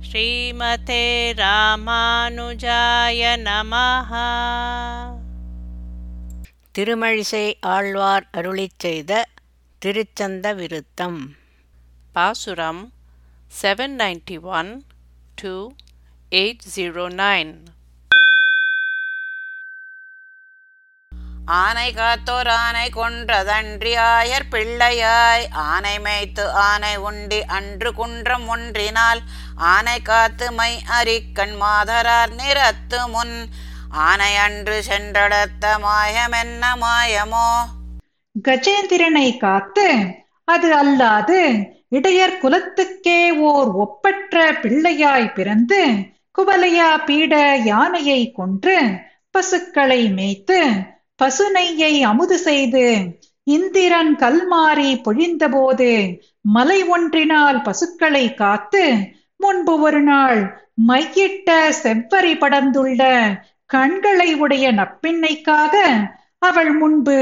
ஸ்ரீமதே ராமானுஜாய நமஹ. திருமழிசை ஆழ்வார் அருளிச் செய்த திருச்சந்த விருத்தம் பாசுரம் seven ninety one two eight zero nine ஆனை காத்தோர் ஆனை கொன்றதன்றி ஆயர் பிள்ளையாய் ஆனை மேய்த்து ஆனை உண்டி அன்று குன்றம் ஒன்றினால் ஆனை காத்து மை அரிக்கண் மாதரார் நிறத்து முன். ஆனை அன்று சென்றடத்த மாயமென்ன மாயமோ? கஜேந்திரனை காத்து அது அல்லாது இடையர் குலத்துக்கே ஓர் ஒப்பற்ற பிள்ளையாய் பிறந்து குவலையா பீட யானையை கொன்று பசுக்களை மேய்த்து பசு அமுது செய்து இந்திரன் கல்மாரி பொழிந்தபோது மலை ஒன்றினால் பசுக்களை காத்து முன்பு ஒரு நாள் மையிட்ட செவ்வரி படர்ந்துள்ள கண்களை உடைய நப்பிண்ணைக்காக அவள் முன்பு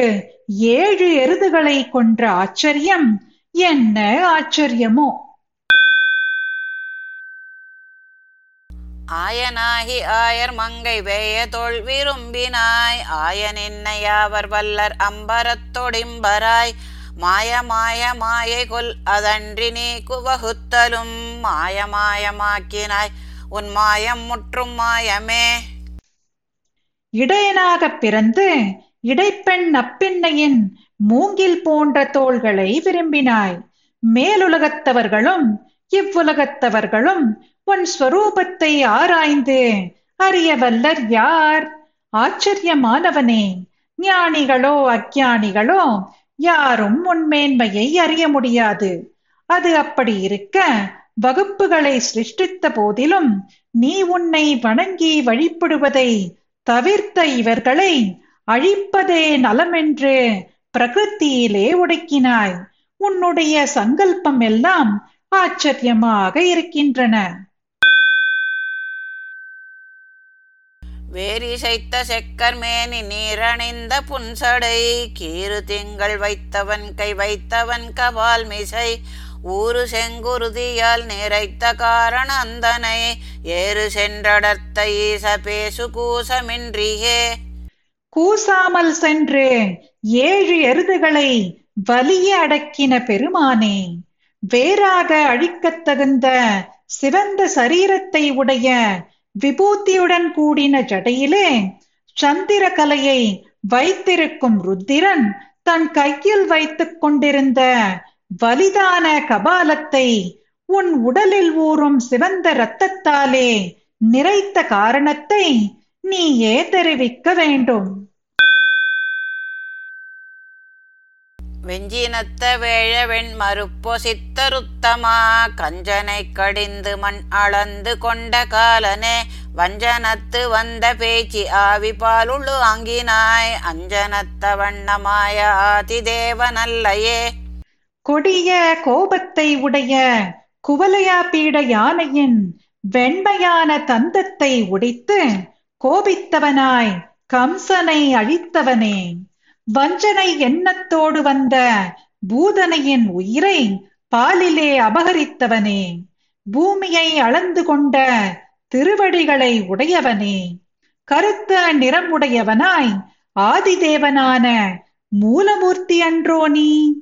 ஏழு எருதுகளை கொன்ற ஆச்சரியம் என்ன ஆச்சரியமோ? ஆயனாகி ஆயர் மங்கை வேய தோல் விரும்பினாய். ஆயன் என்னையாவர் வல்லர் அம்பரத்தொடிம்பராய். மாய மாய மாயை கொல் அதன்றி நீ குவகுத்தலும். மாய மாயமாக்கினாய் உன் மாயம் முற்றும் மாயமே. இடையனாகப் பிறந்து இடைப்பெண் அப்பின்னையின் மூங்கில் போன்ற தோள்களை விரும்பினாய். மேலுலகத்தவர்களும் இவ்வுலகத்தவர்களும் உன் ஸ்வரூபத்தை ஆராய்ந்து அறிய வல்லர் யார்? ஆச்சரியமானவனே ஞானிகளோ அஜானிகளோ யாரும் உண்மேன்மையை அறிய முடியாது. அது அப்படி இருக்க வகுப்புகளை சிருஷ்டித்த போதிலும் நீ உன்னை வணங்கி வழிபடுவதை தவிர்த்த இவர்களை அழிப்பதே நலமென்று பிரகிருத்தியிலே ஒடுக்கினாய். உன்னுடைய சங்கல்பம் எல்லாம் ஆச்சரியமாக இருக்கின்றன. வேரிசைத்த செக்கர்மேனி நீரணிந்த புன்சடை கீறு திங்கள் வைத்தவன் கை வைத்தவன் கபால் மிசை ஊரு செங்குருதியால் நிறைத்த காரண அந்தனை ஏறு சென்றடர்த்த ஈச பேசு கூசமின்றியே. கூசாமல் சென்று ஏழு எருதுகளை வலிய அடக்கின பெருமானே வேறாக அழிக்கத் தகுந்த சிவந்த சரீரத்தை உடைய விபூத்தியுடன் கூடின ஜடையிலே சந்திர கலையை வைத்திருக்கும் ருத்திரன் தன் கையில் வைத்துக் கொண்டிருந்த வலிதான கபாலத்தை உன் உடலில் ஊறும் சிவந்த இரத்தத்தாலே நிறைத்த காரணத்தை நீயே தெரிவிக்க வேண்டும். வெஞ்சினத்த வேழ வெண் மறுப்பொசித்தருத்தமா கஞ்சனை கடிந்து மண் அளந்து கொண்ட காலனே வஞ்சனத்து வந்த பேச்சி ஆவி பாலுள்ளு அங்கினாய் அஞ்சனத்த வண்ணமாய ஆதிதேவனல்லையே கொடிய கோபத்தை உடைய குவலையா பீட யானையின் வெண்மையான தந்தத்தை உடைத்து கோபித்தவனாய் கம்சனை அழித்தவனே. வஞ்சனை எண்ணத்தோடு வந்த பூதனையின் உயிரை பாலிலே அபகரித்தவனே. பூமியை அளந்து கொண்ட திருவடிகளை உடையவனே. கருத்த நிறமுடையவனாய் ஆதிதேவனான மூலமூர்த்தி அன்றோ நீ.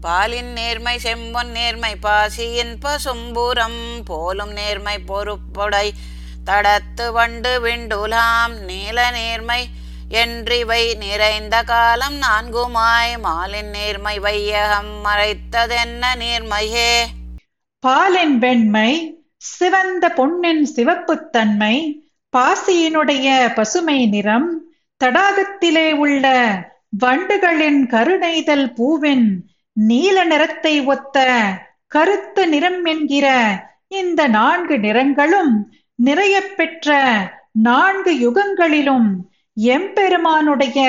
பாலின் நேர்மை செம்பொன் நேர்மை பாசியின் பசும்புறம் போலும் நேர்மை பொறுப்புடை. தடத்து வண்டு விண்டுலாம் நீல நேர்மை என்றிவை நிறைந்த காலம் நான்குமாய் மாலின் நேர்மை வையகம் மறைத்ததென்ன நேர்மையே? பாலின் வெண்மை சிவந்த பொன்னின் சிவப்புத்தன்மை பாசியினுடைய பசுமை நிறம் தடாகத்திலே உள்ள வண்டுகளின் கருணைதல் பூவின் நீல நிறத்தை ஒத்த கருத்த நிறம் என்கிற இந்த நான்கு நிறங்களும் நிறைய பெற்ற நான்கு யுகங்களிலும் எம்பெருமானுடைய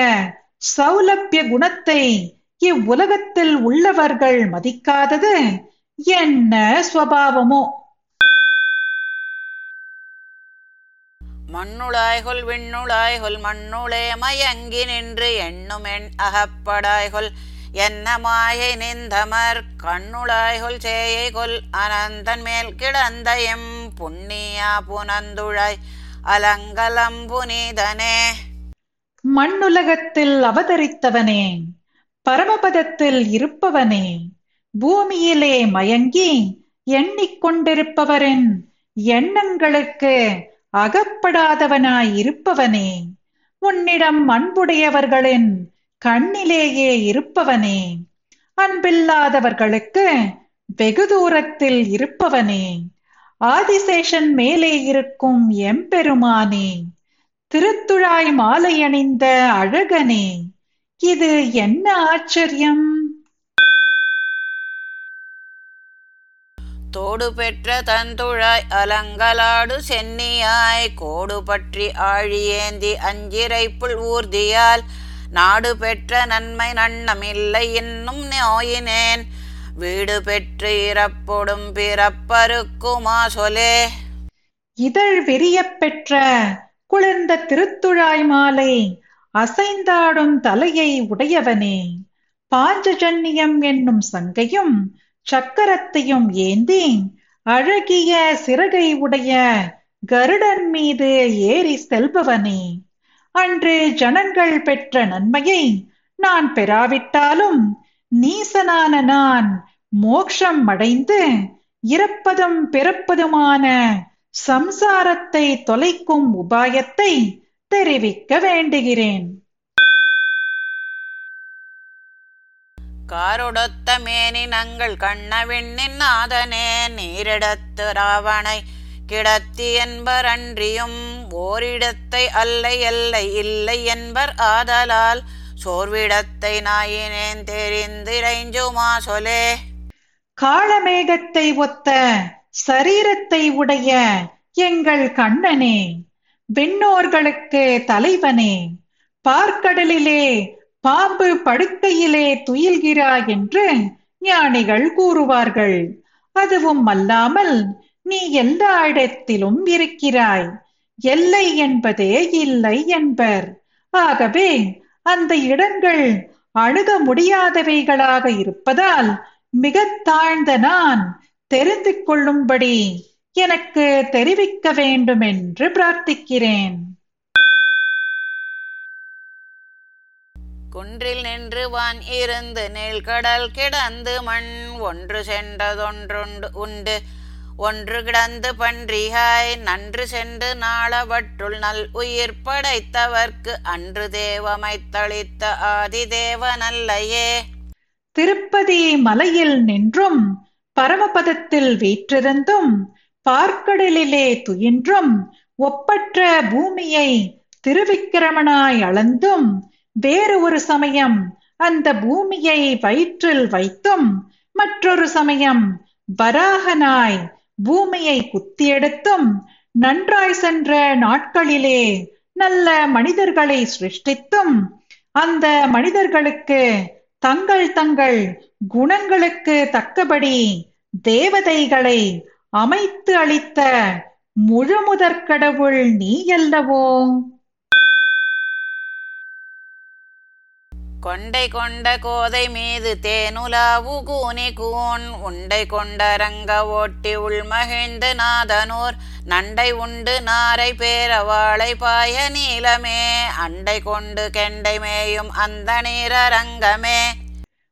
சௌலபிய குணத்தை இவ்வுலகத்தில் உள்ளவர்கள் மதிக்காதது என்ன சுவாவமோ? மண்ணுளாய்கொல் விண்ணுளாய்கொல் மண்ணுளே மயங்கி நின்று எண்ணும் எண் அகப்படாய்கொல் என்ன மாயை நிந்தமர் கண்ணுளாய்கொல் சேயை கொல் அனந்தன் மேல் கிடந்த எம் புண்ணியா புனந்துழாய் அலங்கலம் புனிதனே. மண்ணுலகத்தில் அவதரித்தவனே பரமபதத்தில் இருப்பவனே பூமியிலே மயங்கி எண்ணிக்கொண்டிருப்பவரின் எண்ணங்களுக்கு அகப்படாதவனாய் இருப்பவனே உன்னிடம் அன்புடையவர்களின் கண்ணிலேயே இருப்பவனே. அன்பில்லாதவர்களுக்கு வெகு தூரத்தில் இருப்பவனே. ஆதிசேஷன் மேலே இருக்கும் எம்பெருமானே திருத்துழாய் மாலை அணிந்த அழகனே இது என்ன ஆச்சரியம்? தோடு பெற்ற தந்துழாய் அலங்கலாடு சென்னியாய் கோடு பற்றி ஆழியேந்தி அஞ்சிரைப்புள் ஊர்தியால் நாடு பெற்ற நன்மை நன்னமில்லை இன்னும் நோயினேன். வீடு பெற்று இறப்பொடும் பிறப்பருக்குமா சொலே. இதழ் விரிய பெற்ற குளிர்ந்த திருத்துழாய் மாலை அசைந்தாடும் தலையை உடையவனே. பாஞ்சஜன்யம் என்னும் சங்கையும் சக்கரத்தையும் ஏந்தி அழகிய சிறகை உடைய கருடன் மீது ஏறி செல்பவனே. அன்று ஜனங்கள் பெற்ற நன்மையை நான் பெறாவிட்டாலும் நீசனான நான் மோக்ஷம் அடைந்து இறப்பதும் பிறப்பதுமான சம்சாரத்தை தொலைக்கும் உபாயத்தை தெரிவிக்க வேண்டுகிறேன். காரொடொத்த மேனினங்கள் கண்ணவிண்ணின் நாதனே நீரிடத்து ராவணை கிடத்தி என்பர் அன்றியும் ஓரிடத்தை அல்லை எல்லை இல்லை என்பர் ஆதலால் சோர்விடத்தை நாயினேன் தெரிந்திரைஞ்சுமா சொலே. காளமேகத்தை ஒத்த சரீரத்தை உடைய எங்கள் கண்ணனே விண்ணோர்களுக்கு தலைவனே பார்க்கடலிலே பாம்பு படுக்கையிலே துயில்கிறாய் என்று ஞானிகள் கூறுவார்கள். அதுவும் அல்லாமல் நீ எல்லா இடத்திலும் இருக்கிறாய். எல்லை என்பதே இல்லை என்பர். ஆகவே அந்த இடங்கள் அணுக முடியாதவைகளாக இருப்பதால் மிக தாழ்ந்த நான் தெரிந்து கொள்ளும்படி எனக்கு தெரிவிக்க வேண்டும் என்று பிரார்த்திக்கிறேன். குன்றில் நின்று வான் இருந்து நெல் கடல் கிடந்து மண் ஒன்று சென்றதொன்றுண்டு உண்டு. ஒன்று கிடந்து பன்றிகாய் நன்று சென்று நாளவற்றுள் நல் உயிர் படைத்தவர்க்கு அன்று தேவமை தளித்த தேவமைத்தளித்த ஆதிதேவனல்லையே திருப்பதி மலையில் நின்றும் பரமபதத்தில் வீற்றிருந்தும் பார்க்கடலிலே துயின்றும் ஒப்பற்ற பூமியை திருவிக்கிரமனாய் அளந்தும் வேறு ஒரு சமயம் அந்த பூமியை வயிற்றில் வைத்தும் மற்றொரு சமயம் வராகனாய் பூமியை குத்தியெடுத்தும் நன்றாய் சென்ற நாட்களிலே நல்ல மனிதர்களை சிருஷ்டித்தும் அந்த மனிதர்களுக்கு தங்கள் தங்கள் குணங்களுக்கு தக்கபடி தேவதைகளை அமைத்து அளித்த முழுமுதற்கடவுள் நீ அல்லவோ கொண்டை கொண்ட கோதை மீது தேனுலாவு கூனி கூன். உண்டை கொண்ட ரங்க ஓட்டி உள்மகிழ்ந்து நாதனூர். நண்டை உண்டு நாரை பேரவாளை பாய நீலமே. அண்டை கொண்டு கெண்டை மேயும் அந்த நீரரங்கமே.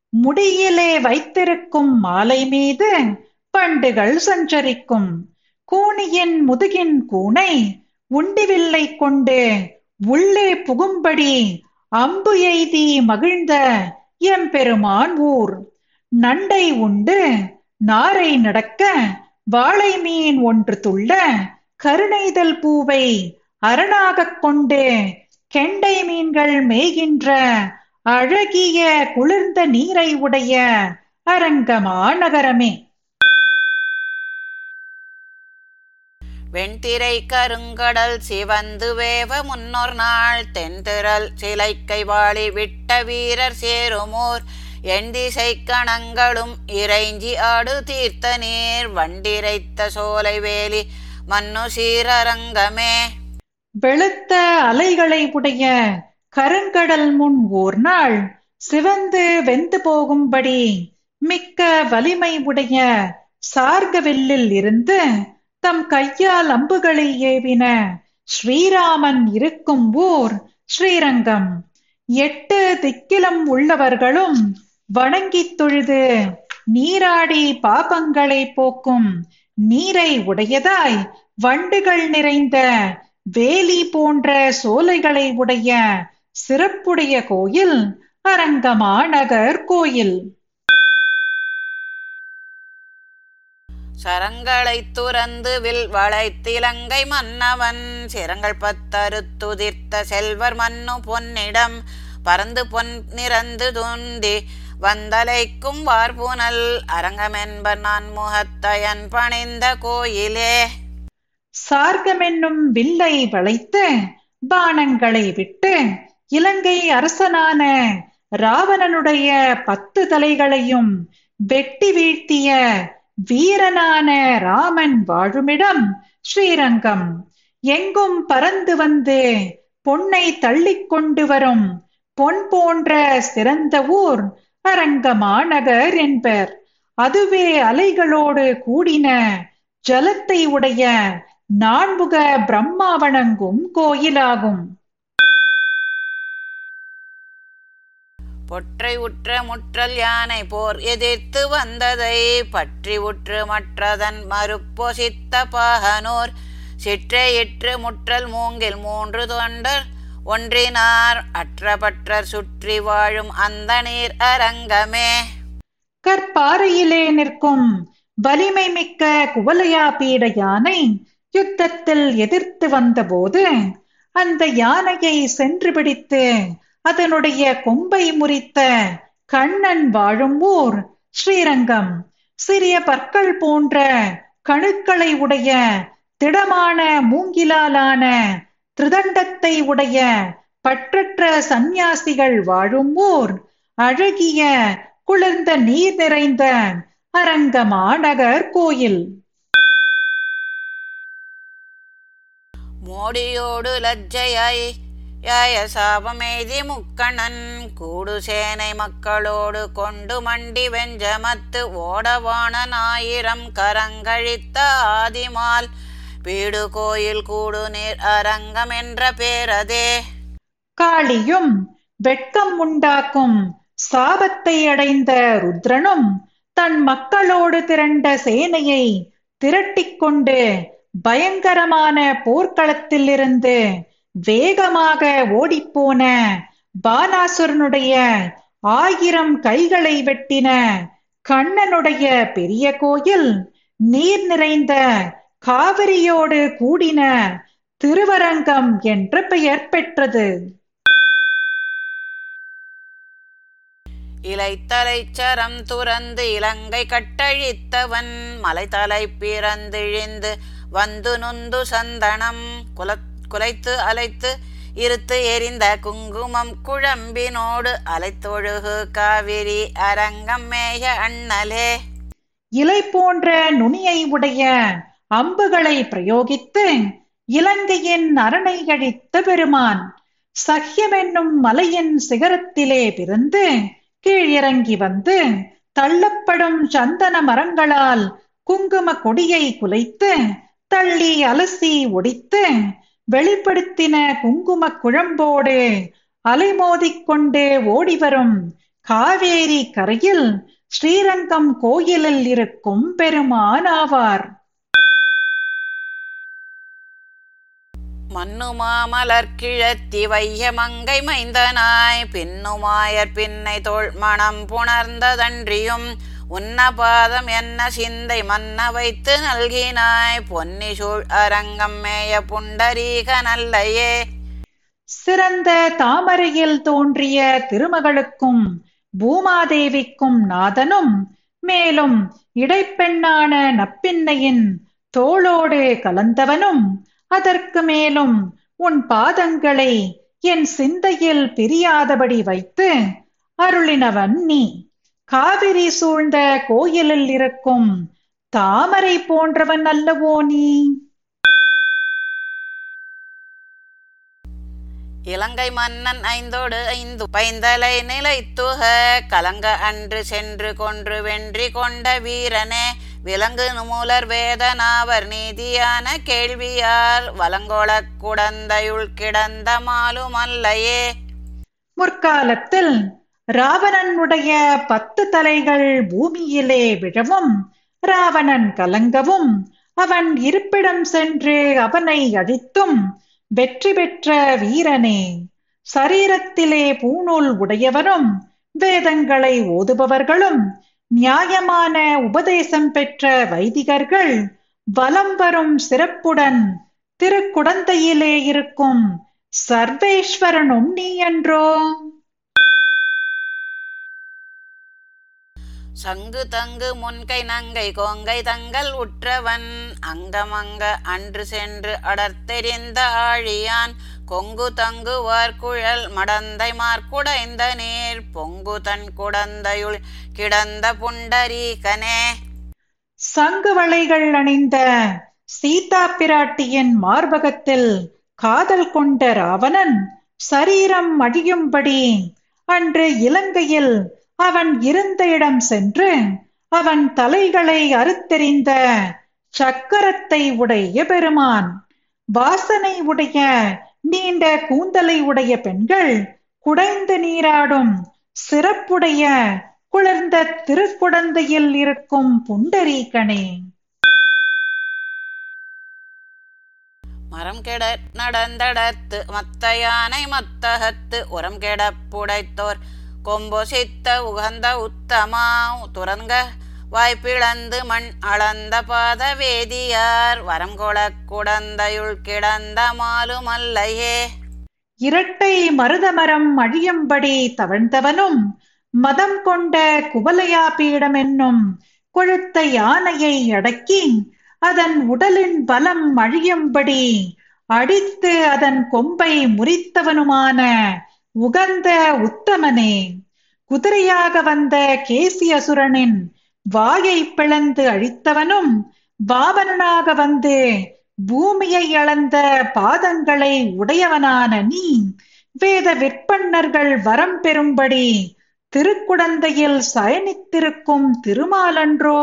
முடியிலே வைத்திருக்கும் மாலை மீது பண்டுகள் சஞ்சரிக்கும். கூனியின் முதுகின் கூனை உண்டிவில்லை கொண்டு உள்ளே புகும்படி அம்பு எய்தி மகிழ்ந்த எம்பெருமான் ஊர். நண்டை உண்டு நாரை நடக்க வாழை மீன் ஒன்று துள்ள கருணைதல் பூவை அரணாகக் கொண்டு கெண்டை மீன்கள் மேய்கின்ற அழகிய குளிர்ந்த நீரை உடைய அரங்கமா நகரமே. வெண்திரை கருங்கடல் சிவந்து வேவ முன்னொரு நாள் தென்திரல் சிலைக்கை வாழி விட்ட வீரர் சேருமோர் எண்திசை கணங்களும் இறைஞ்சி ஆடு தீர்த்த நீர் வண்டிரைத்த சோலை வேலி மன்னு சீரரங்கமே. வெளுத்த அலைகளை உடைய கருங்கடல் முன் ஓர் நாள் சிவந்து வெந்து போகும்படி மிக்க வலிமை உடைய சார்கவில்லில் இருந்து தம் கையால் அம்புகளை ஏவின. ஸ்ரீராமன் இருக்கும் ஊர் ஸ்ரீரங்கம். எட்டு திக்கிலும் உள்ளவர்களும் வணங்கித் தொழுது நீராடி பாபங்களை போக்கும். நீரை உடையதாய் வண்டுகள் நிறைந்த வேலி போன்ற சோலைகளை உடைய சிறப்புடைய கோயில் அரங்கமாநகர் கோயில். சரங்களைத் துறந்து வில் வளைத்திலங்கை மன்னவன். சிரங்கள் பத்தறுத்துதிர்த்த செல்வர் மன்னு பொன்னிடம் பறந்து பொன் நிறந்து துண்டி வந்தலைக்கும் வார்புனல். அரங்கமென்பர் நான் முகத்தயன் பணிந்த கோயிலே. சார்கமென்னும் வில்லை வளைத்து பானங்களை விட்டு இலங்கை அரசனான ராவணனுடைய பத்து தலைகளையும் வெட்டி வீழ்த்திய வீரனான ராமன் வாழுமிடம் ஸ்ரீரங்கம். எங்கும் பறந்து வந்து பொன்னை தள்ளிக் கொண்டு வரும். பொன் போன்ற சிறந்த ஊர் அரங்கமாநகர் என்பர். அதுவே அலைகளோடு கூடின ஜலத்தை உடைய நான்முக பிரம்மாவணங்கும் கோயிலாகும். பொற்றை உற்ற முற்றல் யானை போர் எதிர்த்து வந்ததை பற்றி உற்று மற்றதன் மறுப்பொசித்த பாகனூர். சிற்றையிற்று முற்றல் மூங்கில் மூன்று தொண்டர் ஒன்றினார். அற்றபற்றர் சுற்றி வாழும் அந்த நீர் அரங்கமே. கற்பாறையிலே நிற்கும் வலிமை மிக்க குவலையா பீட யானை யுத்தத்தில் எதிர்த்து வந்தபோது அந்த யானையை சென்று பிடித்து அதனுடைய கொம்பை முறித்த கண்ணன் வாழும் ஊர் ஸ்ரீரங்கம். சிறிய பற்கள் போன்ற கணுக்களை உடைய திடமான மூங்கிலாலான திருதண்டத்தை உடைய பற்றற்ற சந்நியாசிகள் வாழும் ஊர் அழகிய குளிர்ந்த நீர் நிறைந்த அரங்கமாநகர் கோயில். மோடியோடு லஜ்ஜையாய் யாய சாபமெய்தி முக்கணன் கூடு சேனை மக்களோடு கொண்டு மண்டி வெஞ்சமத்து ஓடவாணன் ஆயிரம் கரங்கழித்த ஆதிமால் வீடு கோயில் கூடு நீர் அரங்கம் என்ற பேரதே காளியும் வெட்கம் உண்டாக்கும் சாபத்தை அடைந்த ருத்ரனும் தன் மக்களோடு திரண்ட சேனையை திரட்டிக்கொண்டு பயங்கரமான பயங்கரமான போர்க்களத்திலிருந்து வேகமாக ஓடிப்போன பானாசுரனுடைய ஆயிரம் கைகளை வெட்டின கண்ணனுடைய பெரிய கோயில் நீர் நிறைந்த காவிரியோடு கூடின திருவரங்கம் என்று பெயர் பெற்றது. இலைத்தலைச்சரம் துறந்து இலங்கை கட்டழித்தவன் மலைத்தலை பிறந்திழிந்து வந்து நொந்து சந்தனம் குலத் குலைத்து அலைத்து இருத்து எரிந்த குங்குமம் குழம்பினோடு அலைத்தொழுகு காவிரி அரங்கம் மேய அண்ணலே. இலை போன்ற நுனியை உடைய அம்புகளை பிரயோகித்து இலங்கையின் அரணை கழித்த பெருமான் சஹ்யமென்னும் மலையின் சிகரத்திலே பிறந்து கீழிறங்கி வந்து தள்ளப்படும் சந்தன மரங்களால் குங்கும கொடியை குலைத்து தள்ளி அலசி ஒடித்து வெளிப்படுத்தின குங்கும குழம்போடு அலைமோதிக் கொண்டே ஓடிவரும் காவேரி கரையில் ஸ்ரீரங்கம் கோயிலில் இருக்கும் பெருமான் ஆவார். மண்ணுமாமலர் கிழத்தி வைய மைந்தனாய் பின்னுமாயர் பின்னை தோள் மணம் புணர்ந்ததன்றியும் உன்ன பாதம் என்ன சிந்தை மன்ன வைத்து நல்கினாய்? பொன்னி சூழ் அரங்கம் மேய புண்டரீக நல்லையே. சிறந்த தாமரையில் தோன்றிய திருமகளுக்கும் பூமாதேவிக்கும் நாதனும் மேலும் இடைப்பெண்ணான நப்பின்னையின் தோளோடு கலந்தவனும் அதற்கு மேலும் உன் பாதங்களை என் சிந்தையில் பிரியாதபடி வைத்து அருளினவன் நீ. காவிரி சூழ்ந்த கோயிலில் இருக்கும் தாமரை போன்றவன் அல்லவோ நீ? இலங்கை மன்னன் ஐந்தோடு ஐந்து பைந்தலை நிலைத்துக கலங்க அன்று சென்று கொன்று வென்றி கொண்ட வீரனே விலங்கு மூலர் வேதனாவர் நீதியான கேள்வியார் வலங்கோலக் குடந்தையுள் கிடந்த மாலுமல்லையே. முற்காலத்தில் ராவணனுடைய பத்து தலைகள் பூமியிலே விழவும் ராவணன் கலங்கவும் அவன் இருப்பிடம் சென்று அவனை அழித்தும் வெற்றி பெற்ற வீரனே. சரீரத்திலே பூணூல் உடையவரும் வேதங்களை ஓதுபவர்களும் நியாயமான உபதேசம் பெற்ற வைதிகர்கள் வலம் வரும் சிறப்புடன் திருக்குடந்தையிலே இருக்கும் சர்வேஸ்வரனும் நீ என்றோ. சங்கு தங்கு முன்கை நங்கை கோங்கை தங்கள் உற்றவன். அங்கமங்க அன்று சென்று அடர்த்தெறிந்த ஆழியான். கொங்கு தங்கு வார்குழல் மடந்தை மார்க்குடைந்த நீர். பொங்கு தன் குடந்தையுள் கிடந்த புண்டரீகனே. சங்கு வளைகள் அணிந்த சீதா பிராட்டியின் மார்பகத்தில் காதல் கொண்ட ராவணன் சரீரம் அழியும்படி அன்று இலங்கையில் அவன் இருந்த இடம் சென்று அவன் தலைகளை அறுத்தெறிந்த சக்கரத்தை உடைய பெருமான் வாசனை உடைய நீண்ட கூந்தலை உடைய பெண்கள் குடைந்து நீராடும் சிறப்புடைய குளிர்ந்த திருக்குடந்தையில் இருக்கும் புண்டரீகனே. மரம் கெட நடந்தடத்து மத்த யானை மத்தகத்து உரம் கெட புடைத்தோர் கொம்பொசித்த உகந்த உத்தமா துரங்க வாய்ப்பிழந்து மண் அளந்த பாத வேதியார் வரங்கொள குடந்தையுள் கிடந்த மாலுமல்லையே. இரட்டை மருதமரம் அழியும்படி தவழ்ந்தவனும் மதம் கொண்ட குவலையா பீடம் என்னும் கொழுத்த யானையை அடக்கி அதன் உடலின் பலம் அழியும்படி அடித்து அதன் கொம்பை முறித்தவனுமான உகந்த உத்தமனே. குதிரையாக வந்த கேசி அசுரனின் வாயை பிளந்து அழித்தவனும் வாமனனாக வந்து. பூமியை அளந்த பாதங்களை உடையவனான நீ வேத விற்பன்னர்கள் வரம் பெறும்படி திருக்குடந்தையில் சயனித்திருக்கும் திருமாலன்றோ